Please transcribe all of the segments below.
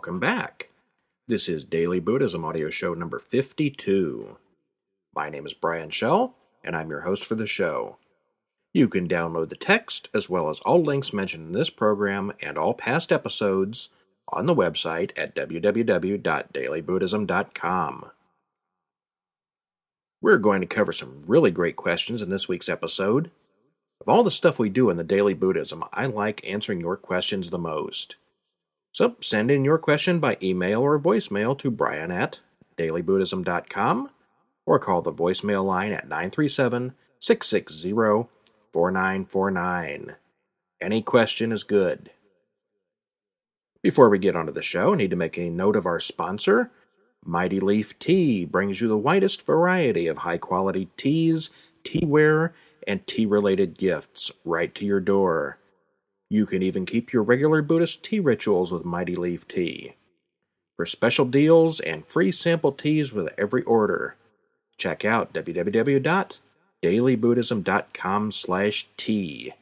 Welcome back. This is Daily Buddhism audio show number 52. My name is Brian Shell, and I'm your host for the show. You can download the text as well as all links mentioned in this program and all past episodes on the website at www.dailybuddhism.com. We're going to cover some really great questions in this week's episode. Of all the stuff we do in the Daily Buddhism, I like answering your questions the most. So send in your question by email or voicemail to brian at dailybuddhism.com or call the voicemail line at 937 660 4949. Any question is good. Before we get onto the show, I need to make a note of our sponsor. Mighty Leaf Tea brings you the widest variety of high quality teas, teaware, and tea related gifts right to your door. You can even keep your regular Buddhist tea rituals with Mighty Leaf Tea. For special deals and free sample teas with every order, check out www.dailybuddhism.com slash tea.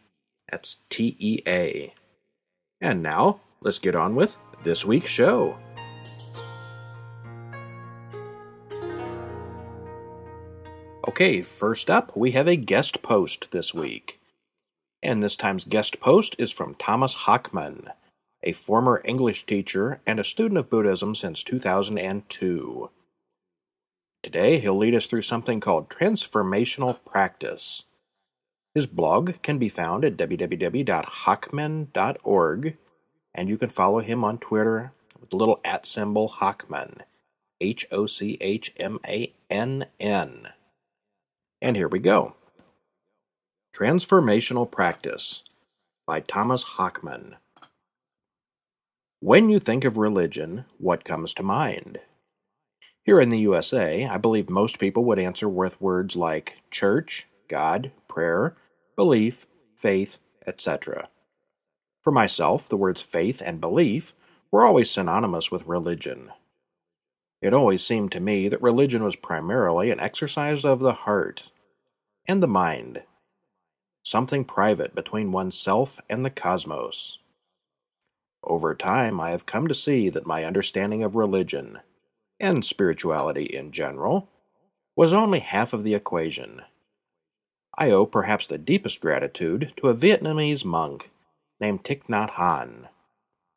That's T-E-A. And now, let's get on with this week's show. Okay, first up, we have a guest post this week. And this time's guest post is from Thomas Hochmann, a former English teacher and a student of Buddhism since 2002. Today, he'll lead us through something called transformational practice. His blog can be found at www.hochmann.org, and you can follow him on Twitter with the little at symbol Hochmann, H O C H M A N N. And here we go. Transformational Practice by Thomas Hochmann. When you think of religion, what comes to mind? Here in the USA, I believe most people would answer with words like church, God, prayer, belief, faith, etc. For myself, the words faith and belief were always synonymous with religion. It always seemed to me that religion was primarily an exercise of the heart and the mind, something private between oneself and the cosmos. Over time, I have come to see that my understanding of religion, and spirituality in general, was only half of the equation. I owe perhaps the deepest gratitude to a Vietnamese monk named Thich Nhat Hanh,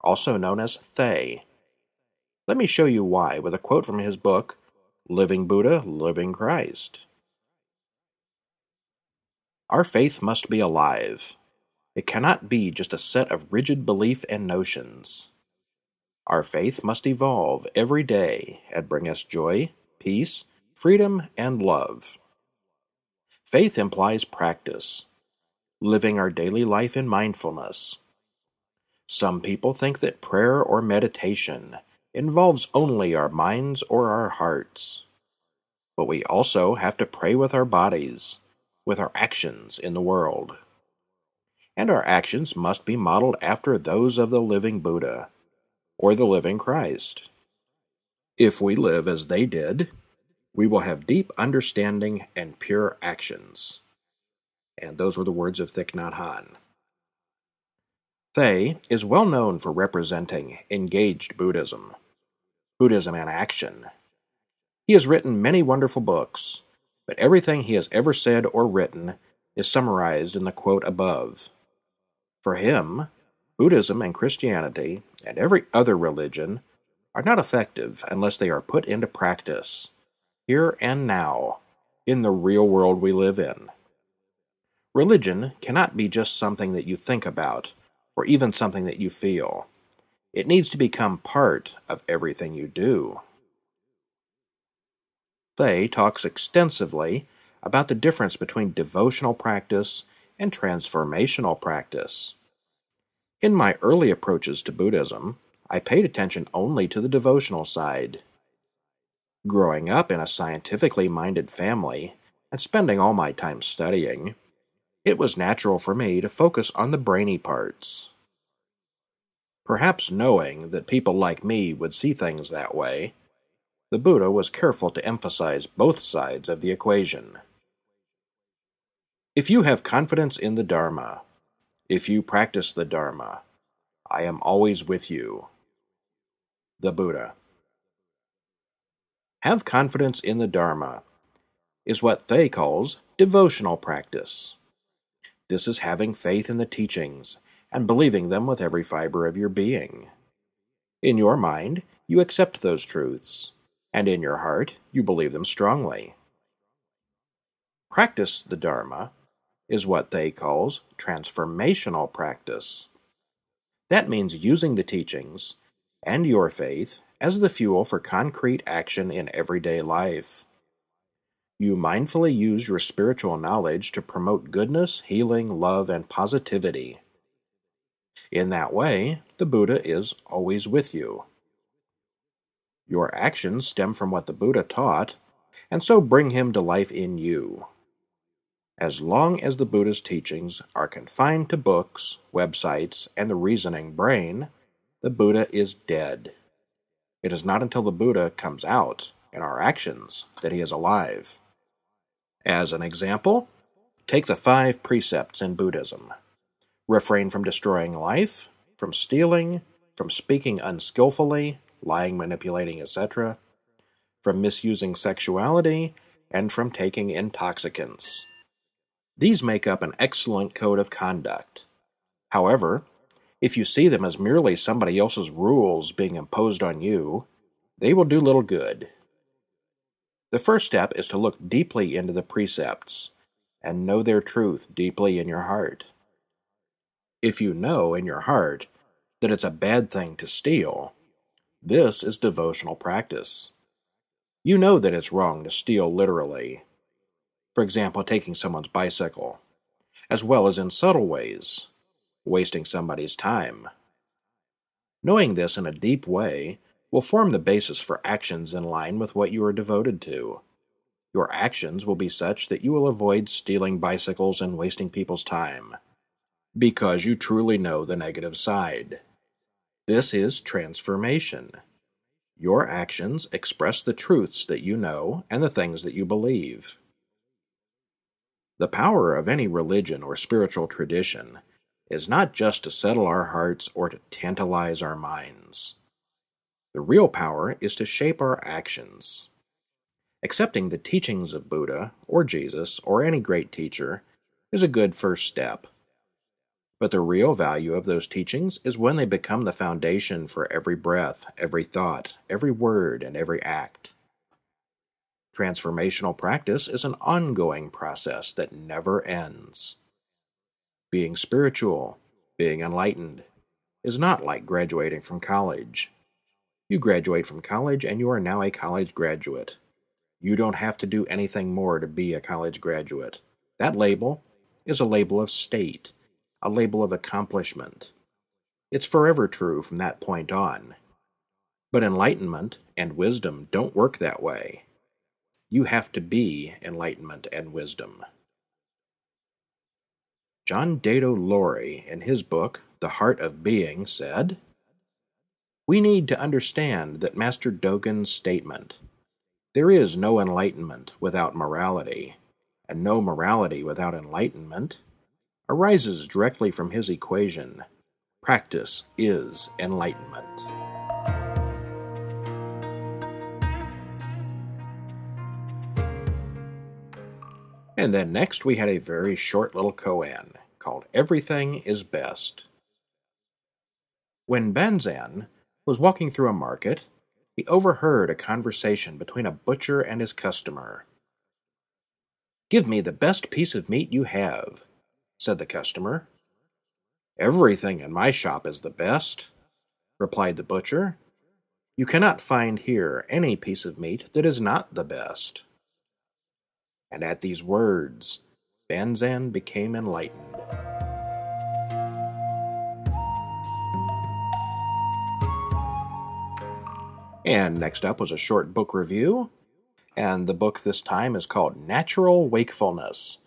also known as Thay. Let me show you why with a quote from his book, Living Buddha, Living Christ. Our faith must be alive. It cannot be just a set of rigid belief and notions. Our faith must evolve every day and bring us joy, peace, freedom, and love. Faith implies practice, living our daily life in mindfulness. Some people think that prayer or meditation involves only our minds or our hearts. But we also have to pray with our bodies with our actions in the world. And our actions must be modeled after those of the living Buddha or the living Christ. If we live as they did, we will have deep understanding and pure actions. And those were the words of Thich Nhat Hanh. Thay is well known for representing engaged Buddhism, Buddhism in action. He has written many wonderful books, but everything he has ever said or written is summarized in the quote above. For him, Buddhism and Christianity and every other religion are not effective unless they are put into practice, here and now, in the real world we live in. Religion cannot be just something that you think about, or even something that you feel. It needs to become part of everything you do. Thay talks extensively about the difference between devotional practice and transformational practice. In my early approaches to Buddhism, I paid attention only to the devotional side. Growing up in a scientifically minded family and spending all my time studying, it was natural for me to focus on the brainy parts. Perhaps knowing that people like me would see things that way, the Buddha was careful to emphasize both sides of the equation. If you have confidence in the Dharma, if you practice the Dharma, I am always with you. the Buddha. Have confidence in the Dharma is what Thay calls devotional practice. This is having faith in the teachings and believing them with every fiber of your being. In your mind, you accept those truths, and in your heart, you believe them strongly. Practice the Dharma is what Thay calls transformational practice. That means using the teachings and your faith as the fuel for concrete action in everyday life. You mindfully use your spiritual knowledge to promote goodness, healing, love, and positivity. In that way, the Buddha is always with you. Your actions stem from what the Buddha taught, and so bring him to life in you. As long as the Buddha's teachings are confined to books, websites, and the reasoning brain, the Buddha is dead. It is not until the Buddha comes out in our actions that he is alive. As an example, take the five precepts in Buddhism refrain from destroying life, from stealing, from speaking unskillfully, lying, manipulating, etc., from misusing sexuality, and from taking intoxicants. These make up an excellent code of conduct. However, if you see them as merely somebody else's rules being imposed on you, they will do little good. The first step is to look deeply into the precepts and know their truth deeply in your heart. If you know in your heart that it's a bad thing to steal, this is devotional practice. You know that it's wrong to steal literally. For example, taking someone's bicycle, as well as in subtle ways, wasting somebody's time. Knowing this in a deep way will form the basis for actions in line with what you are devoted to. Your actions will be such that you will avoid stealing bicycles and wasting people's time, because you truly know the negative side. This is transformation. Your actions express the truths that you know and the things that you believe. The power of any religion or spiritual tradition is not just to settle our hearts or to tantalize our minds. The real power is to shape our actions. Accepting the teachings of Buddha, or Jesus, or any great teacher is a good first step. But the real value of those teachings is when they become the foundation for every breath, every thought, every word, and every act. Transformational practice is an ongoing process that never ends. Being spiritual, being enlightened, is not like graduating from college. You graduate from college and you are now a college graduate. You don't have to do anything more to be a college graduate. That label is a label of state, a label of accomplishment. It's forever true from that point on. But enlightenment and wisdom don't work that way. You have to be enlightenment and wisdom. John Daido Loori, in his book, The Heart of Being, said, we need to understand that Master Dogen's statement, there is no enlightenment without morality, and no morality without enlightenment, arises directly from his equation practice is enlightenment. And then next we had a very short little koan called Everything is Best. When Banzan was walking through a market, he overheard a conversation between a butcher and his customer. Give me the best piece of meat you have, said the customer. Everything in my shop is the best, replied the butcher. You cannot find here any piece of meat that is not the best. And at these words, Banzan became enlightened. And next up was a short book review. And the book this time is called Natural Wakefulness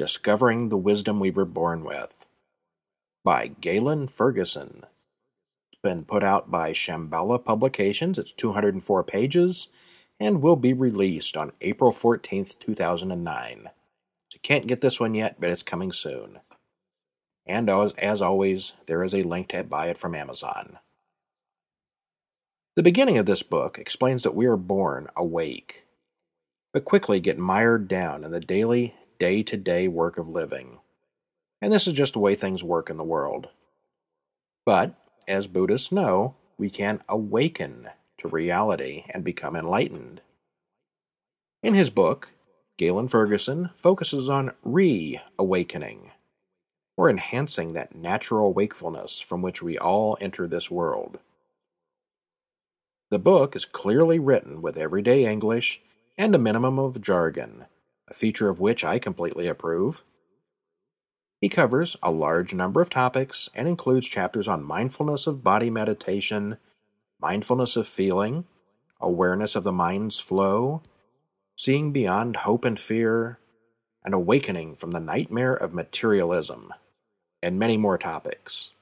Discovering the Wisdom We Were Born With by Gaylon Ferguson. It's been put out by Shambhala Publications. It's 204 pages and will be released on April 14th, 2009. So you can't get this one yet, but it's coming soon. And as, as always, there is a link to buy it from Amazon. The beginning of this book explains that we are born awake, but quickly get mired down in the daily, day to day work of living. And this is just the way things work in the world. But, as Buddhists know, we can awaken to reality and become enlightened. In his book, Gaylon Ferguson focuses on re awakening, or enhancing that natural wakefulness from which we all enter this world. The book is clearly written with everyday English and a minimum of jargon, a feature of which I completely approve. He covers a large number of topics and includes chapters on mindfulness of body meditation, mindfulness of feeling, awareness of the mind's flow, seeing beyond hope and fear, and awakening from the nightmare of materialism, and many more topics.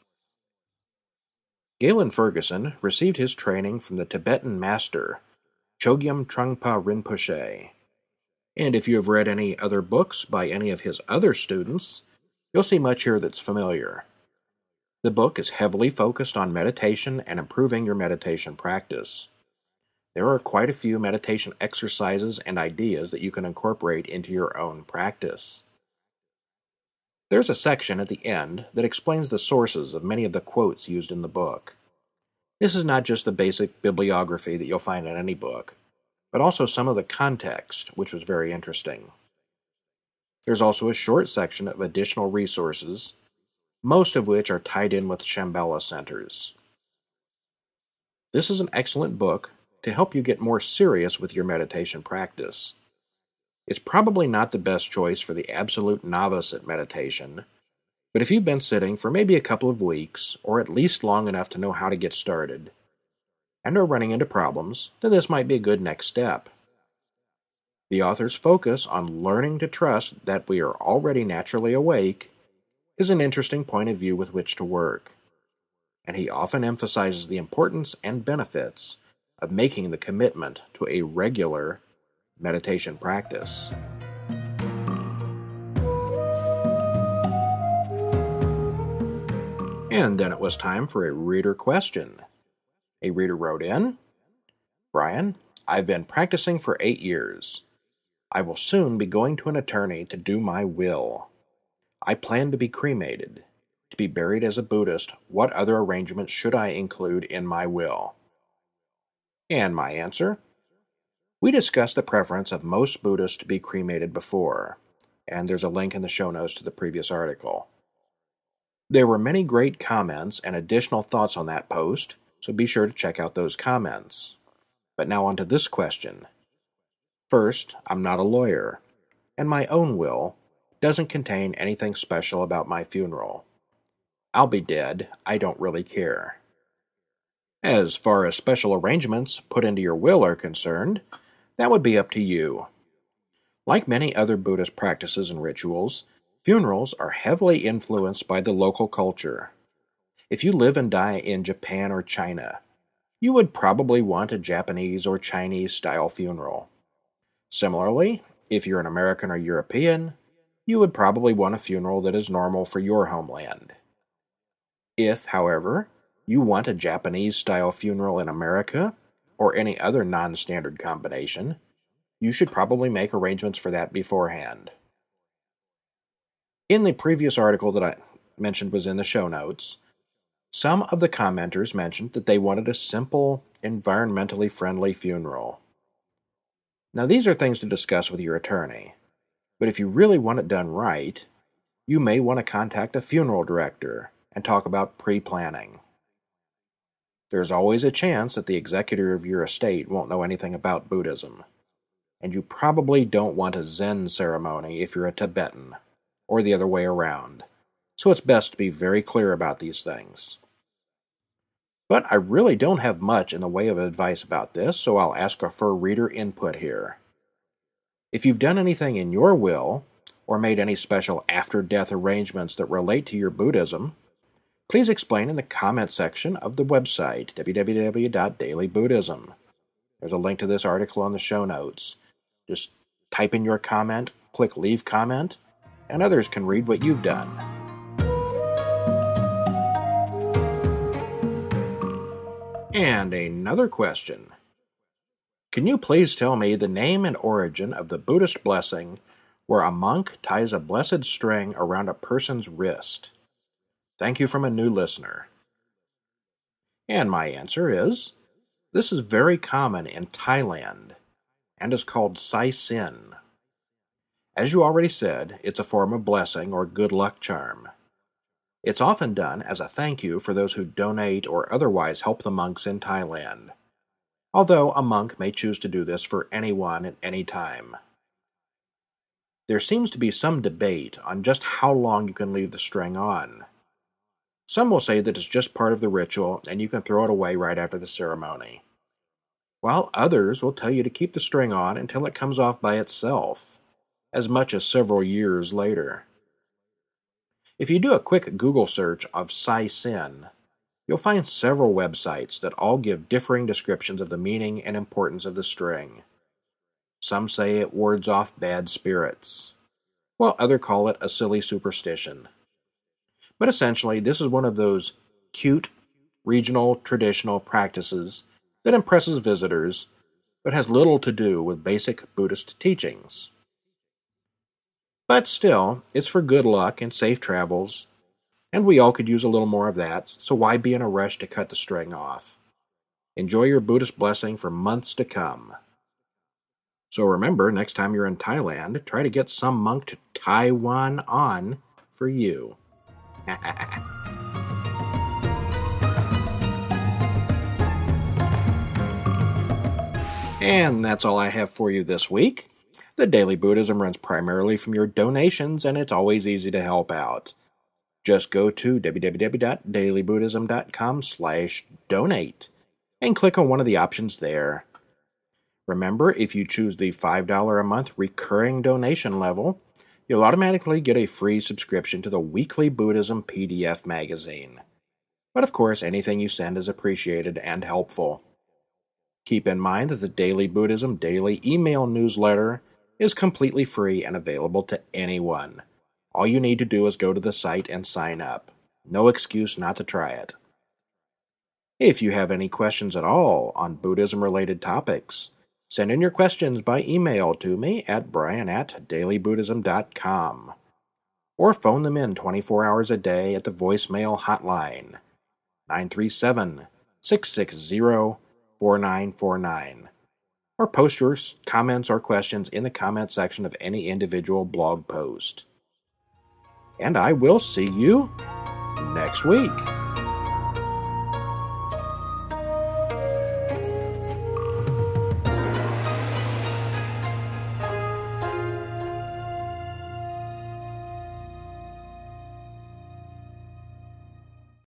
Gaylon Ferguson received his training from the Tibetan master, Chogyam Trungpa Rinpoche. And if you have read any other books by any of his other students, you'll see much here that's familiar. The book is heavily focused on meditation and improving your meditation practice. There are quite a few meditation exercises and ideas that you can incorporate into your own practice. There's a section at the end that explains the sources of many of the quotes used in the book. This is not just the basic bibliography that you'll find in any book, but also some of the context, which was very interesting. There's also a short section of additional resources, most of which are tied in with Shambhala centers. This is an excellent book to help you get more serious with your meditation practice. It's probably not the best choice for the absolute novice at meditation, but if you've been sitting for maybe a couple of weeks, or at least long enough to know how to get started, and are running into problems, then this might be a good next step. The author's focus on learning to trust that we are already naturally awake is an interesting point of view with which to work, and he often emphasizes the importance and benefits of making the commitment to a regular meditation practice. And then it was time for a reader question. A reader wrote in Brian, I've been practicing for eight years. I will soon be going to an attorney to do my will. I plan to be cremated. To be buried as a Buddhist, what other arrangements should I include in my will? And my answer? We discussed the preference of most Buddhists to be cremated before, and there's a link in the show notes to the previous article. There were many great comments and additional thoughts on that post, so be sure to check out those comments. But now on to this question. First, I'm not a lawyer, and my own will doesn't contain anything special about my funeral. I'll be dead, I don't really care. As far as special arrangements put into your will are concerned, that would be up to you. Like many other Buddhist practices and rituals, funerals are heavily influenced by the local culture. If you live and die in Japan or China, you would probably want a Japanese or Chinese style funeral. Similarly, if you're an American or European, you would probably want a funeral that is normal for your homeland. If, however, you want a Japanese style funeral in America, or any other non standard combination, you should probably make arrangements for that beforehand. In the previous article that I mentioned was in the show notes, some of the commenters mentioned that they wanted a simple, environmentally friendly funeral. Now, these are things to discuss with your attorney, but if you really want it done right, you may want to contact a funeral director and talk about pre planning. There's always a chance that the executor of your estate won't know anything about Buddhism. And you probably don't want a Zen ceremony if you're a Tibetan, or the other way around. So it's best to be very clear about these things. But I really don't have much in the way of advice about this, so I'll ask for reader input here. If you've done anything in your will, or made any special after death arrangements that relate to your Buddhism, Please explain in the comment section of the website, www.dailybuddhism. There's a link to this article on the show notes. Just type in your comment, click leave comment, and others can read what you've done. And another question. Can you please tell me the name and origin of the Buddhist blessing where a monk ties a blessed string around a person's wrist? Thank you from a new listener. And my answer is this is very common in Thailand and is called Sai Sin. As you already said, it's a form of blessing or good luck charm. It's often done as a thank you for those who donate or otherwise help the monks in Thailand, although a monk may choose to do this for anyone at any time. There seems to be some debate on just how long you can leave the string on. Some will say that it's just part of the ritual and you can throw it away right after the ceremony, while others will tell you to keep the string on until it comes off by itself, as much as several years later. If you do a quick Google search of Sai Sin, you'll find several websites that all give differing descriptions of the meaning and importance of the string. Some say it wards off bad spirits, while others call it a silly superstition. But essentially, this is one of those cute, regional, traditional practices that impresses visitors but has little to do with basic Buddhist teachings. But still, it's for good luck and safe travels, and we all could use a little more of that, so why be in a rush to cut the string off? Enjoy your Buddhist blessing for months to come. So remember, next time you're in Thailand, try to get some monk to one on for you. and that's all I have for you this week. The Daily Buddhism runs primarily from your donations, and it's always easy to help out. Just go to www.dailybuddhism.com slash donate and click on one of the options there. Remember, if you choose the $5 a month recurring donation level, you'll automatically get a free subscription to the weekly Buddhism PDF magazine. But of course, anything you send is appreciated and helpful. Keep in mind that the Daily Buddhism daily email newsletter is completely free and available to anyone. All you need to do is go to the site and sign up. No excuse not to try it. If you have any questions at all on Buddhism related topics, send in your questions by email to me at brian at dailybuddhism.com or phone them in 24 hours a day at the voicemail hotline 937 660 4949 or post your comments or questions in the comment section of any individual blog post. And I will see you next week.